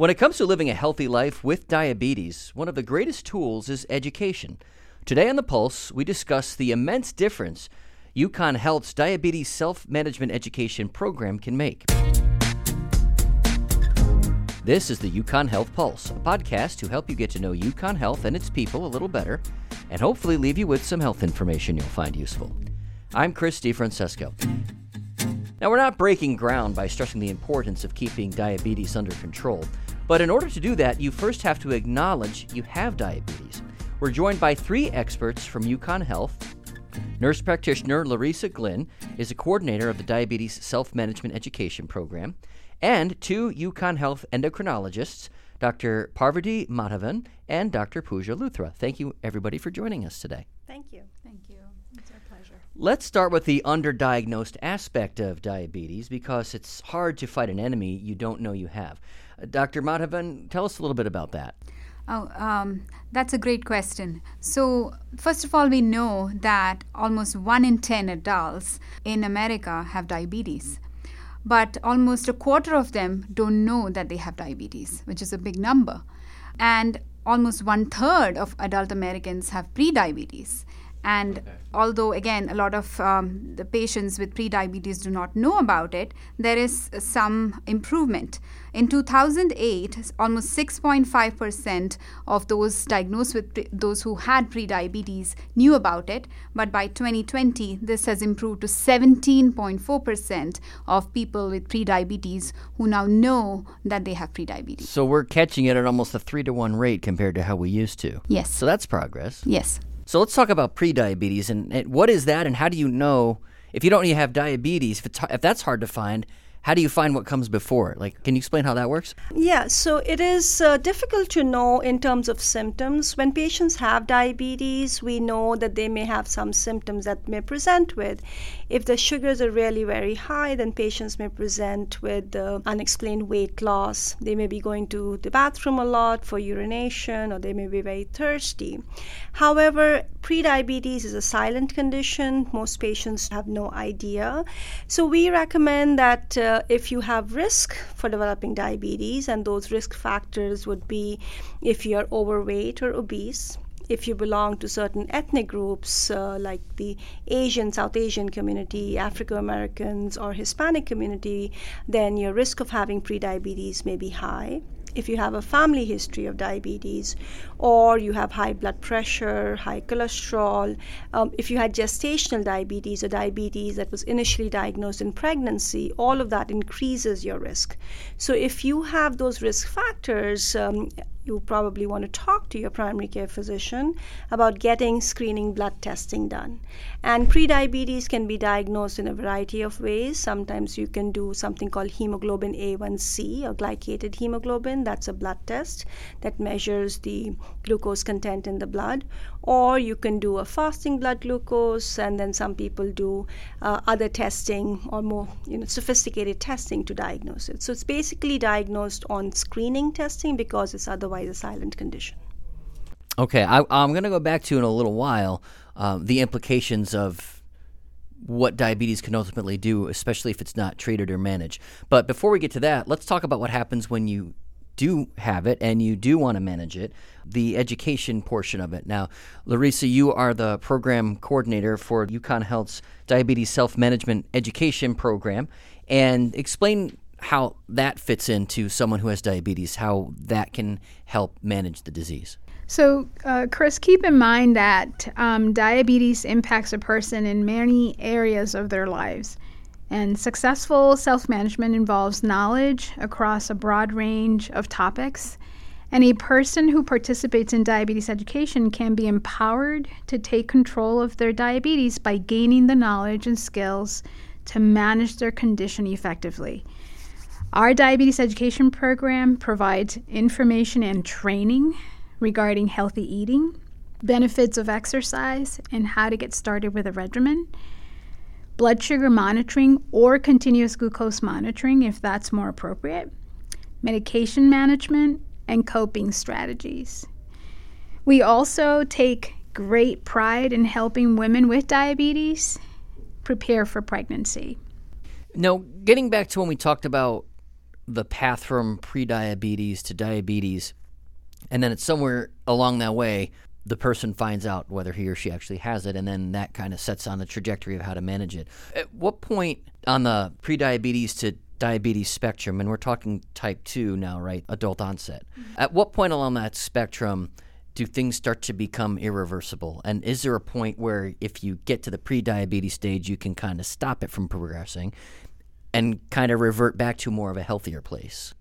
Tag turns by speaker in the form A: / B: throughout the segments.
A: When it comes to living a healthy life with diabetes, one of the greatest tools is education. Today on The Pulse, we discuss the immense difference UConn Health's diabetes self management education program can make. This is the UConn Health Pulse, a podcast to help you get to know UConn Health and its people a little better and hopefully leave you with some health information you'll find useful. I'm Chris DeFrancesco. Now, we're not breaking ground by stressing the importance of keeping diabetes under control. But in order to do that, you first have to acknowledge you have diabetes. We're joined by three experts from UConn Health. Nurse practitioner Luriza Glynn is a coordinator of the Diabetes Self Management Education Program, and two UConn Health endocrinologists, Dr. Parvathy Madhavan and Dr. Pooja Luthra. Thank you, everybody, for joining us today.
B: Thank you.
C: Thank you.
A: Let's start with the underdiagnosed aspect of diabetes because it's hard to fight an enemy you don't know you have. Dr. Madhavan, tell us a little bit about that.
C: Oh, um, that's a great question. So, first of all, we know that almost one in 10 adults in America have diabetes. But almost a quarter of them don't know that they have diabetes, which is a big number. And almost one third of adult Americans have prediabetes. And okay. although, again, a lot of um, the patients with prediabetes do not know about it, there is some improvement. In 2008, almost 6.5% of those diagnosed with pre- those who had prediabetes knew about it. But by 2020, this has improved to 17.4% of people with prediabetes who now know that they have prediabetes.
A: So we're catching it at almost a three to one rate compared to how we used to.
C: Yes.
A: So that's progress.
C: Yes.
A: So let's talk about prediabetes and, and what is that, and how do you know if you don't have diabetes? If, if that's hard to find, how do you find what comes before? Like, can you explain how that works?
B: Yeah, so it is uh, difficult to know in terms of symptoms. When patients have diabetes, we know that they may have some symptoms that may present with. If the sugars are really very high, then patients may present with uh, unexplained weight loss. They may be going to the bathroom a lot for urination, or they may be very thirsty. However, prediabetes is a silent condition. Most patients have no idea. So we recommend that. Uh, uh, if you have risk for developing diabetes, and those risk factors would be if you're overweight or obese, if you belong to certain ethnic groups uh, like the Asian, South Asian community, African Americans, or Hispanic community, then your risk of having prediabetes may be high if you have a family history of diabetes or you have high blood pressure, high cholesterol, um, if you had gestational diabetes or diabetes that was initially diagnosed in pregnancy, all of that increases your risk. So if you have those risk factors, um, you probably want to talk to your primary care physician about getting screening blood testing done. And prediabetes can be diagnosed in a variety of ways. Sometimes you can do something called hemoglobin A1C or glycated hemoglobin. That's a blood test that measures the glucose content in the blood. Or you can do a fasting blood glucose, and then some people do uh, other testing or more you know, sophisticated testing to diagnose it. So it's basically diagnosed on screening testing because it's otherwise a silent condition.
A: Okay, I, am going to go back to in a little while um, the implications of what diabetes can ultimately do, especially if it's not treated or managed. But before we get to that, let's talk about what happens when you do have it and you do want to manage it, the education portion of it. Now, Luriza, you are the program coordinator for UConn Health's Diabetes Self Management Education Program. And explain how that fits into someone who has diabetes, how that can help manage the disease.
D: So, uh, Chris, keep in mind that um, diabetes impacts a person in many areas of their lives. And successful self management involves knowledge across a broad range of topics. And a person who participates in diabetes education can be empowered to take control of their diabetes by gaining the knowledge and skills to manage their condition effectively. Our diabetes education program provides information and training regarding healthy eating, benefits of exercise, and how to get started with a regimen, blood sugar monitoring or continuous glucose monitoring if that's more appropriate, medication management, and coping strategies. We also take great pride in helping women with diabetes prepare for pregnancy.
A: Now, getting back to when we talked about the path from prediabetes to diabetes, and then it's somewhere along that way the person finds out whether he or she actually has it, and then that kind of sets on the trajectory of how to manage it. At what point on the prediabetes to diabetes spectrum, and we're talking type 2 now, right? Adult onset. Mm-hmm. At what point along that spectrum do things start to become irreversible? And is there a point where if you get to the pre-diabetes stage, you can kind of stop it from progressing and kind of revert back to more of a healthier place?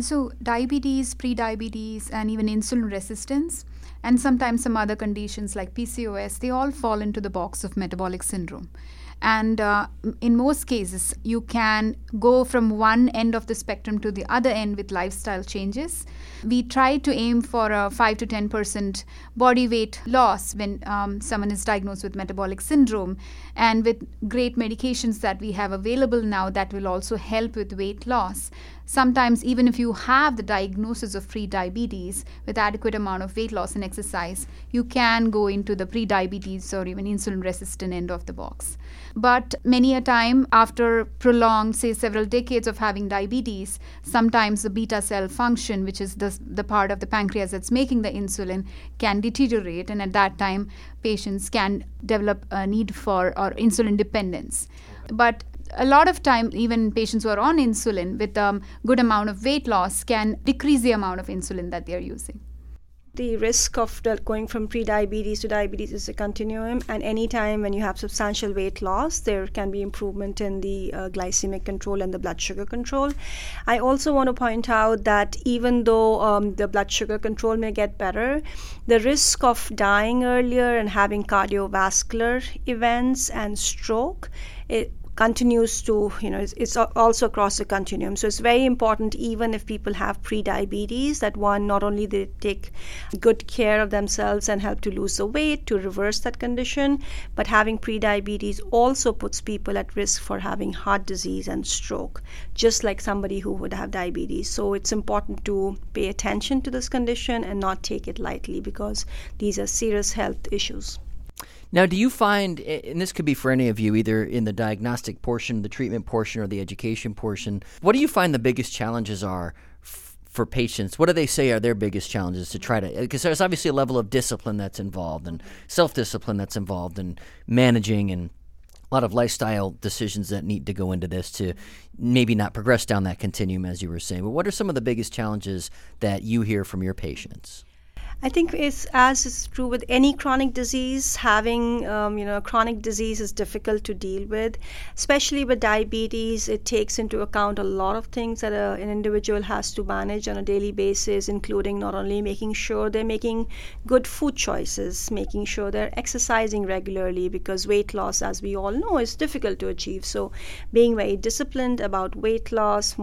C: So, diabetes, pre-diabetes, and even insulin resistance, and sometimes some other conditions like PCOS, they all fall into the box of metabolic syndrome. And uh, in most cases, you can go from one end of the spectrum to the other end with lifestyle changes. We try to aim for a 5 to 10% body weight loss when um, someone is diagnosed with metabolic syndrome. And with great medications that we have available now, that will also help with weight loss sometimes even if you have the diagnosis of pre-diabetes with adequate amount of weight loss and exercise you can go into the pre-diabetes or even insulin resistant end of the box but many a time, after prolonged, say, several decades of having diabetes, sometimes the beta cell function, which is the, the part of the pancreas that's making the insulin, can deteriorate. And at that time, patients can develop a need for or insulin dependence. But a lot of time even patients who are on insulin with a um, good amount of weight loss can decrease the amount of insulin that they are using.
B: The risk of going from pre-diabetes to diabetes is a continuum and any time when you have substantial weight loss there can be improvement in the uh, glycemic control and the blood sugar control. I also want to point out that even though um, the blood sugar control may get better the risk of dying earlier and having cardiovascular events and stroke it, continues to, you know, it's, it's, also across the continuum. So it's very important, even if people have pre-diabetes, that one not only they take good care of themselves and help to lose the weight to reverse that condition, but having pre-diabetes also puts people at risk for having heart disease and stroke, just like somebody who would have diabetes. So it's important to pay attention to this condition and not take it lightly because these are serious health issues.
A: Now, do you find, and this could be for any of you, either in the diagnostic portion, the treatment portion, or the education portion, what do you find the biggest challenges are for patients? What do they say are their biggest challenges to try to, uh, because there's obviously a level of discipline that's involved and self discipline that's involved and managing and a lot of lifestyle decisions that need to go into this to maybe not progress down that continuum as you were saying. But what are some of the biggest challenges that you hear from your patients?
B: I think it's as is true with any chronic disease. Having um, you know a chronic disease is difficult to deal with, especially with diabetes. It takes into account a lot of things that a, an individual has to manage on a daily basis, including not only making sure they're making good food choices, making sure they're exercising regularly, because weight loss, as we all know, is difficult to achieve. So, being very disciplined about weight loss,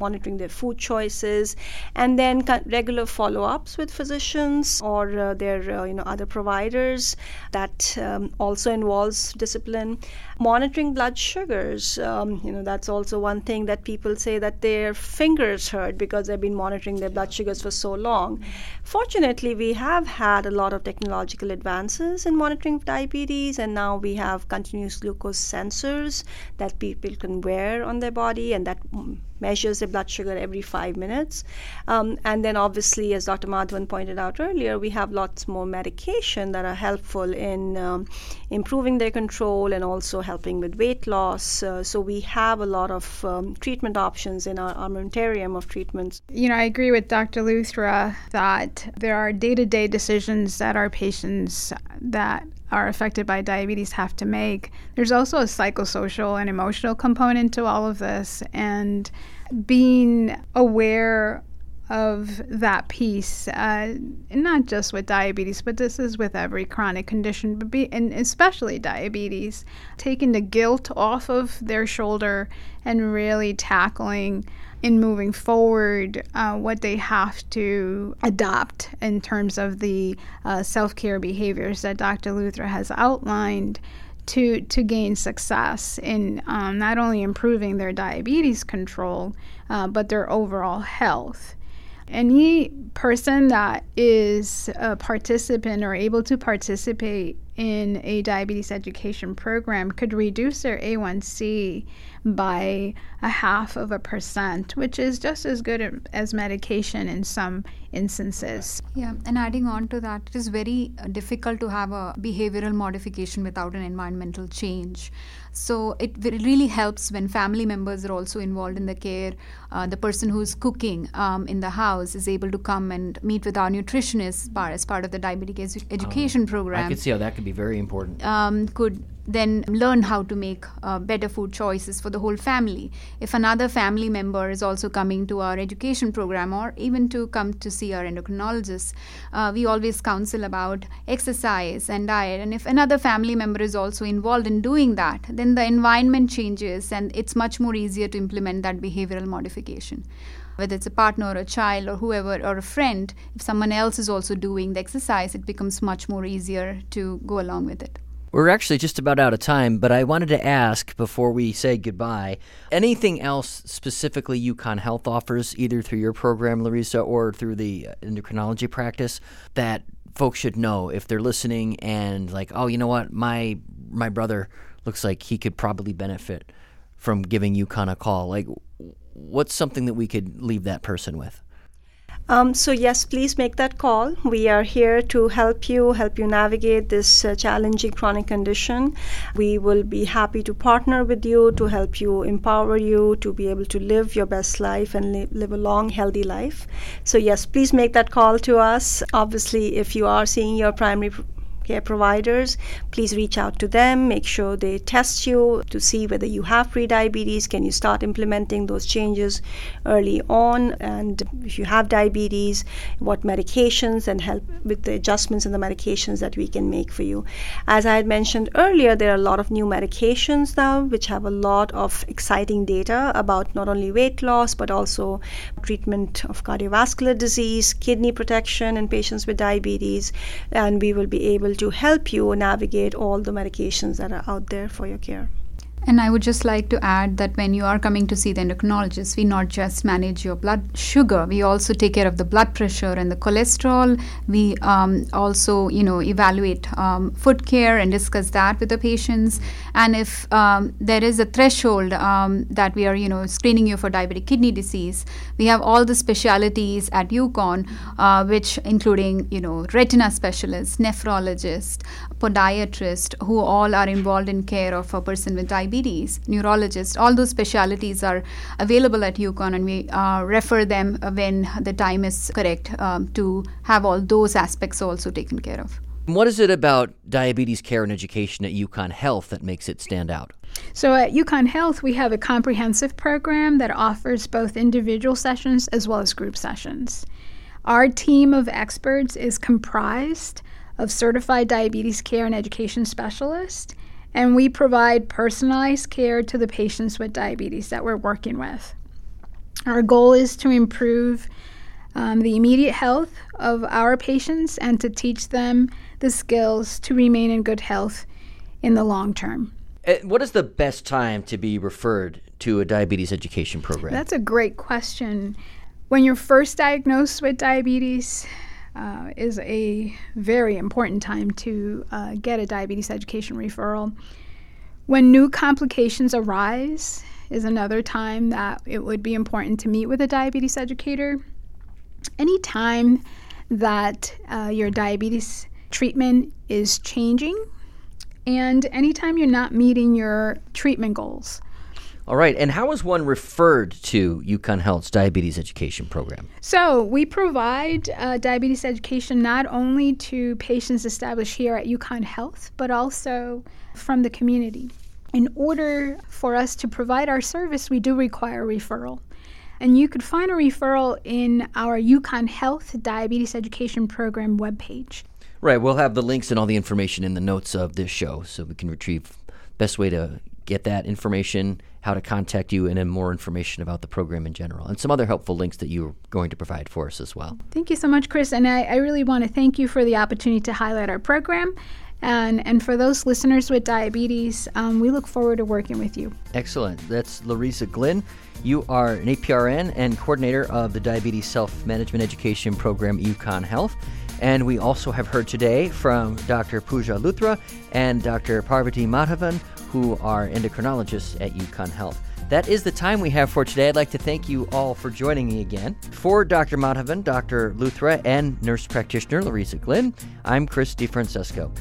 B: monitoring their food choices, and then regular follow-ups with physicians or uh, their uh, you know other providers. That um, also involves discipline. Monitoring blood sugars, um, you know, that's also one thing that people say that their fingers hurt because they've been monitoring their blood sugars for so long. Fortunately, we have had a lot of technological advances in monitoring diabetes, and now we have continuous glucose sensors that people can wear on their body, and that mm, measures their blood sugar every five minutes. Um, and then, obviously, as Dr. Madhavan pointed out earlier, we have lots more medication that are helpful in um, improving their control and also helping with weight loss. Uh, so, we have a lot of um, treatment options in our armamentarium of treatments.
D: You know, I agree with Dr. Luthra that there are day to day decisions that our patients that are affected by diabetes have to make. There's also a psychosocial and emotional component to all of this, and being aware of that piece, uh, not just with diabetes, but this is with every chronic condition, but be, and especially diabetes, taking the guilt off of their shoulder and really tackling in moving forward uh, what they have to adopt in terms of the uh, self care behaviors that Dr. Luthra has outlined to, to gain success in um, not only improving their diabetes control, uh, but their overall health. Any person that is a participant or able to participate in a diabetes education program could reduce their A1C by a half of a percent, which is just as good as medication in some instances.
C: Yeah, and adding on to that, it is very uh, difficult to have a behavioral modification without an environmental change. So it really helps when family members are also involved in the care. Uh, the person who's cooking um, in the house is able to come and meet with our nutritionist as part of the diabetic education oh, program.
A: I could see how that could be very important.
C: Um, could then learn how to make uh, better food choices for the whole family. If another family member is also coming to our education program or even to come to see our endocrinologist, uh, we always counsel about exercise and diet. And if another family member is also involved in doing that, then the environment changes and it's much more easier to implement that behavioral modification whether it's a partner or a child or whoever or a friend, if someone else is also doing the exercise, it becomes much more easier to go along with it.
A: We're actually just about out of time, but I wanted to ask before we say goodbye anything else specifically UConn Health offers, either through your program, Luriza, or through the uh, endocrinology practice, that folks should know if they're listening and like, oh, you know what, my my brother looks like he could probably benefit from giving UConn a call. Like, what's something that we could leave that person with?
B: Um, so yes, please make that call. We are here to help you, help you navigate this uh, challenging chronic condition. We will be happy to partner with you to help you, empower you to be able to live your best life and li- live a long, healthy life. So yes, please make that call to us. Obviously, if you are seeing your primary care providers, please reach out to them. Make sure they test you to see whether you have prediabetes. Can you start implementing those changes early on? And if you have diabetes, what medications and help with the adjustments in the medications that we can make for you. As I had mentioned earlier, there are a lot of new medications now which have a lot of exciting data about not only weight loss but also treatment of cardiovascular disease, kidney protection in patients with diabetes, and we will be able to help you navigate all the medications that are out there for your care.
C: And I would just like to add that when you are coming to see the endocrinologist, we not just manage your blood sugar, we also take care of the blood pressure and the cholesterol. We um, also, you know, evaluate um, foot care and discuss that with the patients. And if um, there is a threshold um, that we are, you know, screening you for diabetic kidney disease, we have all the specialities at UConn, uh, which including, you know, retina specialists, nephrologist, podiatrist, who all are involved in care of a person with diabetes diabetes, neurologist, all those specialities are available at UConn, and we uh, refer them when the time is correct um, to have all those aspects also taken care of.
A: What is it about diabetes care and education at UConn Health that makes it stand out?
D: So at UConn Health, we have a comprehensive program that offers both individual sessions as well as group sessions. Our team of experts is comprised of certified diabetes care and education specialist, and we provide personalized care to the patients with diabetes that we're working with. Our goal is to improve um, the immediate health of our patients and to teach them the skills to remain in good health in the long term.
A: Uh, what is the best time to be referred to a diabetes education program?
D: That's a great question. When you're first diagnosed with diabetes, uh, is a very important time to uh, get a diabetes education referral. When new complications arise, is another time that it would be important to meet with a diabetes educator. Anytime that uh, your diabetes treatment is changing, and anytime you're not meeting your treatment goals.
A: All right. And how is one referred to UConn Health's diabetes education program?
D: So, we provide uh, diabetes education not only to patients established here at UConn Health, but also from the community. In order for us to provide our service, we do require referral. And you could find a referral in our UConn Health Diabetes Education Program webpage.
A: Right. We'll have the links and all the information in the notes of this show so we can retrieve best way to get that information, how to contact you, and then more information about the program in general, and some other helpful links that you're going to provide for us as well.
D: Thank you so much, Chris. And I, I really want to thank you for the opportunity to highlight our program. And, and for those listeners with diabetes, um, we look forward to working with you.
A: Excellent. That's Luriza Glynn. You are an APRN and coordinator of the Diabetes Self Management Education Program, UConn Health. And we also have heard today from Dr. Pooja Luthra and Dr. Parvathy Madhavan, who are endocrinologists at UConn Health. That is the time we have for today. I'd like to thank you all for joining me again. For Dr. Madhavan, Dr. Luthra, and nurse practitioner Luriza Glynn, I'm Chris DeFrancesco.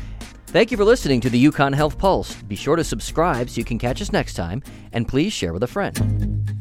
A: Thank you for listening to the UConn Health Pulse. Be sure to subscribe so you can catch us next time, and please share with a friend.